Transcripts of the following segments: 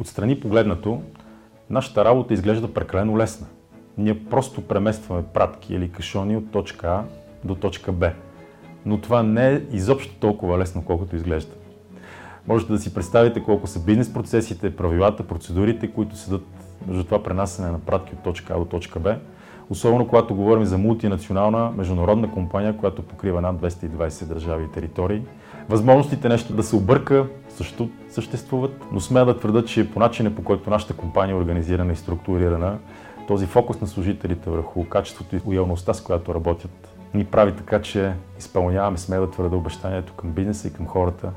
Отстрани погледнато, нашата работа изглежда прекалено лесна. Ние просто преместваме пратки или кашони от точка А до точка Б. Но това не е изобщо толкова лесно, колкото изглежда. Можете да си представите колко са бизнес процесите, правилата, процедурите, които седат между това пренасене на пратки от точка А до точка Б. Особено когато говорим за мултинационална международна компания, която покрива над 220 държави и територии. Възможностите нещо да се обърка също съществуват, но смея да твърда, че по начина по който нашата компания е организирана и структурирана, този фокус на служителите върху качеството и лоялността, с която работят, ни прави така, че изпълняваме, смея да твърда, обещанието към бизнеса и към хората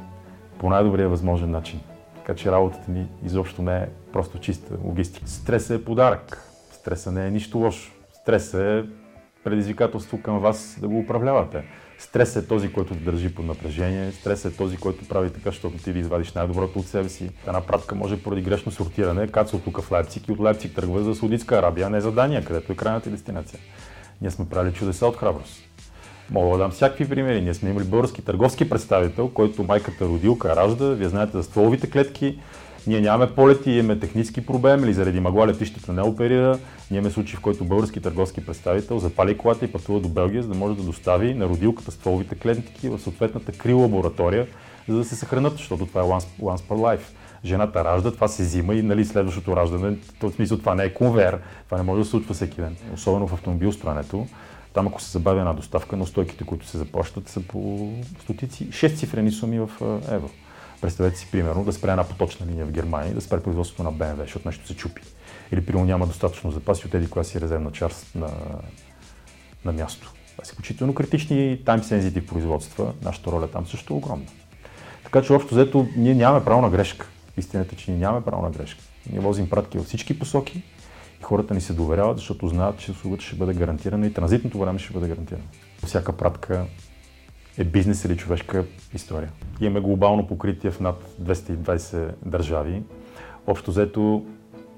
по най-добрия възможен начин. Така че работата ни изобщо не е просто чиста логистика. Стресът е подарък. Стреса не е нищо лошо. Стресът е предизвикателство към вас да го управлявате. Стресът е този, който те държи под напрежение. Стресът е този, който прави така, защото ти да извадиш най-доброто от себе си. Една пратка може поради грешно сортиране, каца от тук в Лайпциг и от Лайпциг тръгва за Саудитска Арабия, а не за Дания, където е крайната дестинация. Ние сме правили чудеса от храброст. Мога да дам всякакви примери. Ние сме имали български търговски представител, който майката родилка ражда. Вие знаете за стволовите клетки. Ние нямаме полети, имаме технически проблем или заради магла летището не оперира. Ние имаме случай, в който български търговски представител запали колата и пътува до Белгия, за да може да достави на родилката стволовите клетки в съответната кри лаборатория, за да се съхранят, защото това е once, once per life. Жената ражда, това се взима и нали, следващото раждане, в смисъл това не е конвер, това не може да се случва всеки ден. Особено в автомобилстроенето. Там ако се забавя една доставка, но стойките, които се заплащат, са по стотици, 6 цифрени суми в евро. Представете си, примерно, да спре една поточна линия в Германия и да спре производството на BMW, защото нещо се чупи. Или, примерно, няма достатъчно запаси от еди коя си резервна част на, на място. Това са изключително критични time sensitive производства. Нашата роля там също е огромна. Така че, общо взето, ние нямаме право на грешка. Истината е, че ние нямаме право на грешка. Ние возим пратки във всички посоки и хората ни се доверяват, защото знаят, че услугата ще бъде гарантирана и транзитното време ще бъде гарантирано. Всяка пратка е бизнес или човешка история. Имаме глобално покритие в над 220 държави. Общо взето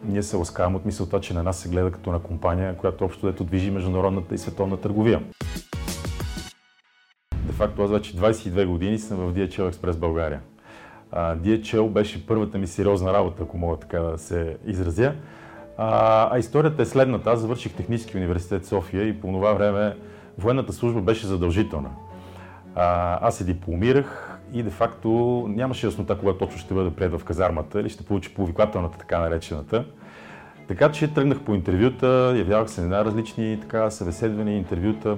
ние се ласкаваме от мисълта, че на нас се гледа като на компания, която общо взето движи международната и световна търговия. Де факто аз вече 22 години съм в DHL Express България. DHL беше първата ми сериозна работа, ако мога така да се изразя. А, а историята е следната. Аз завърших Технически университет София и по това време военната служба беше задължителна. А, аз се дипломирах и де-факто нямаше яснота кога точно ще бъда прият в казармата или ще получи повиквателната, така наречената. Така че тръгнах по интервюта, явявах се на най-различни така, събеседвания, интервюта,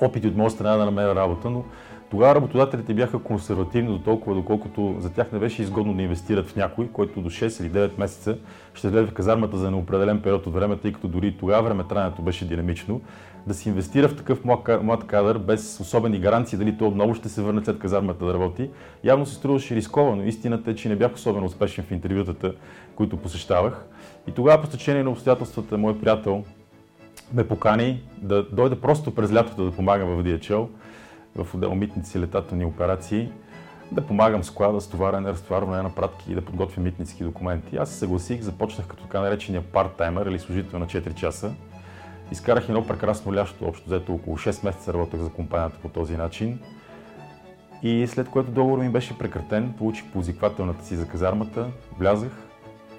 опити от моя страна да намеря работа, но тогава работодателите бяха консервативни до толкова, доколкото за тях не беше изгодно да инвестират в някой, който до 6 или 9 месеца ще влезе в казармата за неопределен период от време, тъй като дори тогава времетраенето беше динамично. Да се инвестира в такъв млад кадър без особени гаранции дали то отново ще се върне след казармата да работи, явно се струваше рисковано. Истината е, че не бях особено успешен в интервютата, които посещавах. И тогава, по стечение на обстоятелствата, мой приятел ме покани да дойде просто през лятото да помагам в DHL в отдел митници летателни операции, да помагам склада, стоварене, разтоварване на пратки и да подготвя митницки документи. Аз се съгласих, започнах като така наречения парт-таймер или служител на 4 часа. Изкарах едно прекрасно лящо, общо взето около 6 месеца работех за компанията по този начин. И след което договор ми беше прекратен, получих позиквателната си за казармата, влязах,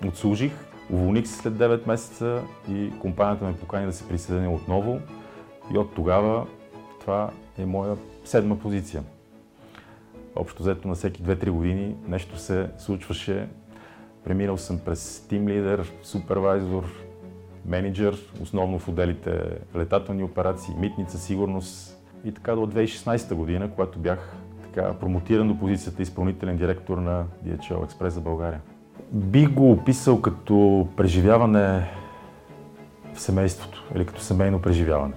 отслужих, уволних се след 9 месеца и компанията ме покани да се присъединя отново. И от тогава това е моя седма позиция. Общо взето на всеки 2-3 години нещо се случваше. Преминал съм през тим лидер, супервайзор, менеджер, основно в отделите летателни операции, митница, сигурност и така до 2016 година, когато бях така промотиран до позицията изпълнителен директор на DHL Express за България. Би го описал като преживяване в семейството или като семейно преживяване.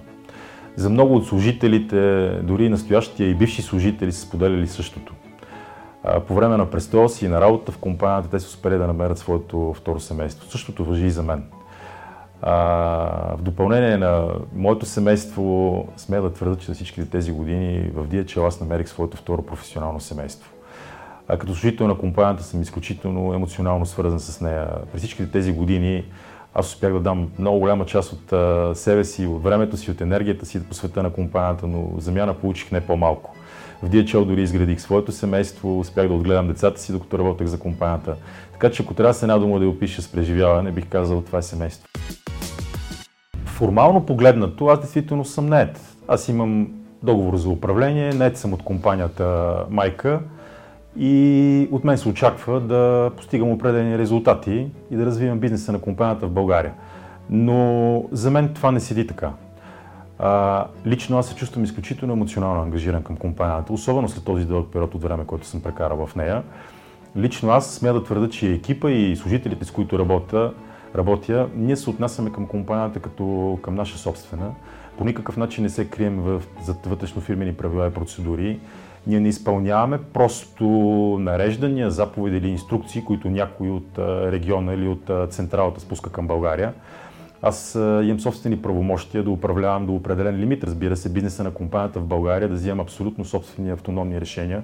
За много от служителите, дори настоящия и бивши служители са споделяли същото. По време на престола си и на работа в компанията те са успели да намерят своето второ семейство. Същото въжи и за мен. в допълнение на моето семейство, смея да твърда, че за всичките тези години в DHL аз намерих своето второ професионално семейство. Като служител на компанията съм изключително емоционално свързан с нея. През всичките тези години аз успях да дам много голяма част от а, себе си, от времето си, от енергията си по света на компанията, но замяна получих не по-малко. В DHL дори изградих своето семейство, успях да отгледам децата си, докато работех за компанията. Така че ако трябва с една дума да опиша с преживяване, бих казал това е семейство. Формално погледнато, аз действително съм нет. Аз имам договор за управление, нет съм от компанията Майка и от мен се очаква да постигам определени резултати и да развивам бизнеса на компанията в България. Но за мен това не седи така. А, лично аз се чувствам изключително емоционално ангажиран към компанията, особено след този дълъг период от време, който съм прекарал в нея. Лично аз смея да твърда, че екипа и служителите, с които работя, работя, ние се отнасяме към компанията като към наша собствена. По никакъв начин не се крием в, зад вътрешно фирмени правила и процедури. Ние не изпълняваме просто нареждания, заповеди или инструкции, които някой от региона или от централата спуска към България. Аз имам собствени правомощия да управлявам до определен лимит, разбира се, бизнеса на компанията в България, да взимам абсолютно собствени автономни решения,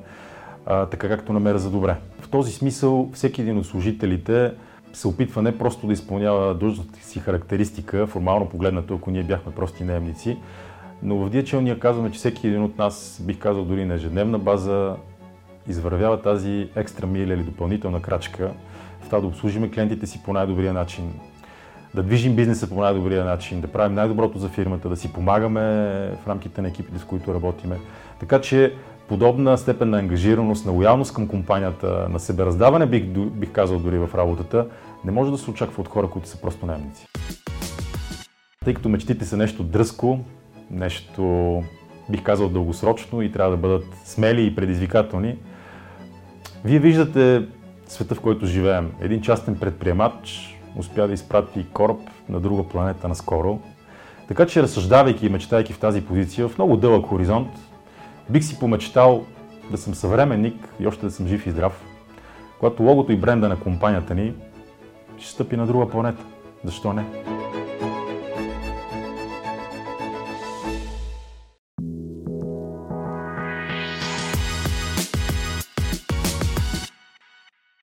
така както намеря за добре. В този смисъл всеки един от служителите се опитва не просто да изпълнява длъжността си характеристика, формално погледнато, ако ние бяхме прости наемници, но в DHL ние казваме, че всеки един от нас, бих казал дори на ежедневна база, извървява тази екстра миля или допълнителна крачка в това да обслужиме клиентите си по най-добрия начин, да движим бизнеса по най-добрия начин, да правим най-доброто за фирмата, да си помагаме в рамките на екипите, с които работиме. Така че подобна степен на ангажираност, на лоялност към компанията, на себераздаване, бих, бих казал дори в работата, не може да се очаква от хора, които са просто наемници. Тъй като мечтите са нещо дръско, нещо, бих казал, дългосрочно и трябва да бъдат смели и предизвикателни, вие виждате света, в който живеем. Един частен предприемач успя да изпрати кораб на друга планета наскоро. Така че, разсъждавайки и мечтайки в тази позиция, в много дълъг хоризонт, бих си помечтал да съм съвременник и още да съм жив и здрав, когато логото и бренда на компанията ни ще стъпи на друга планета. Защо не?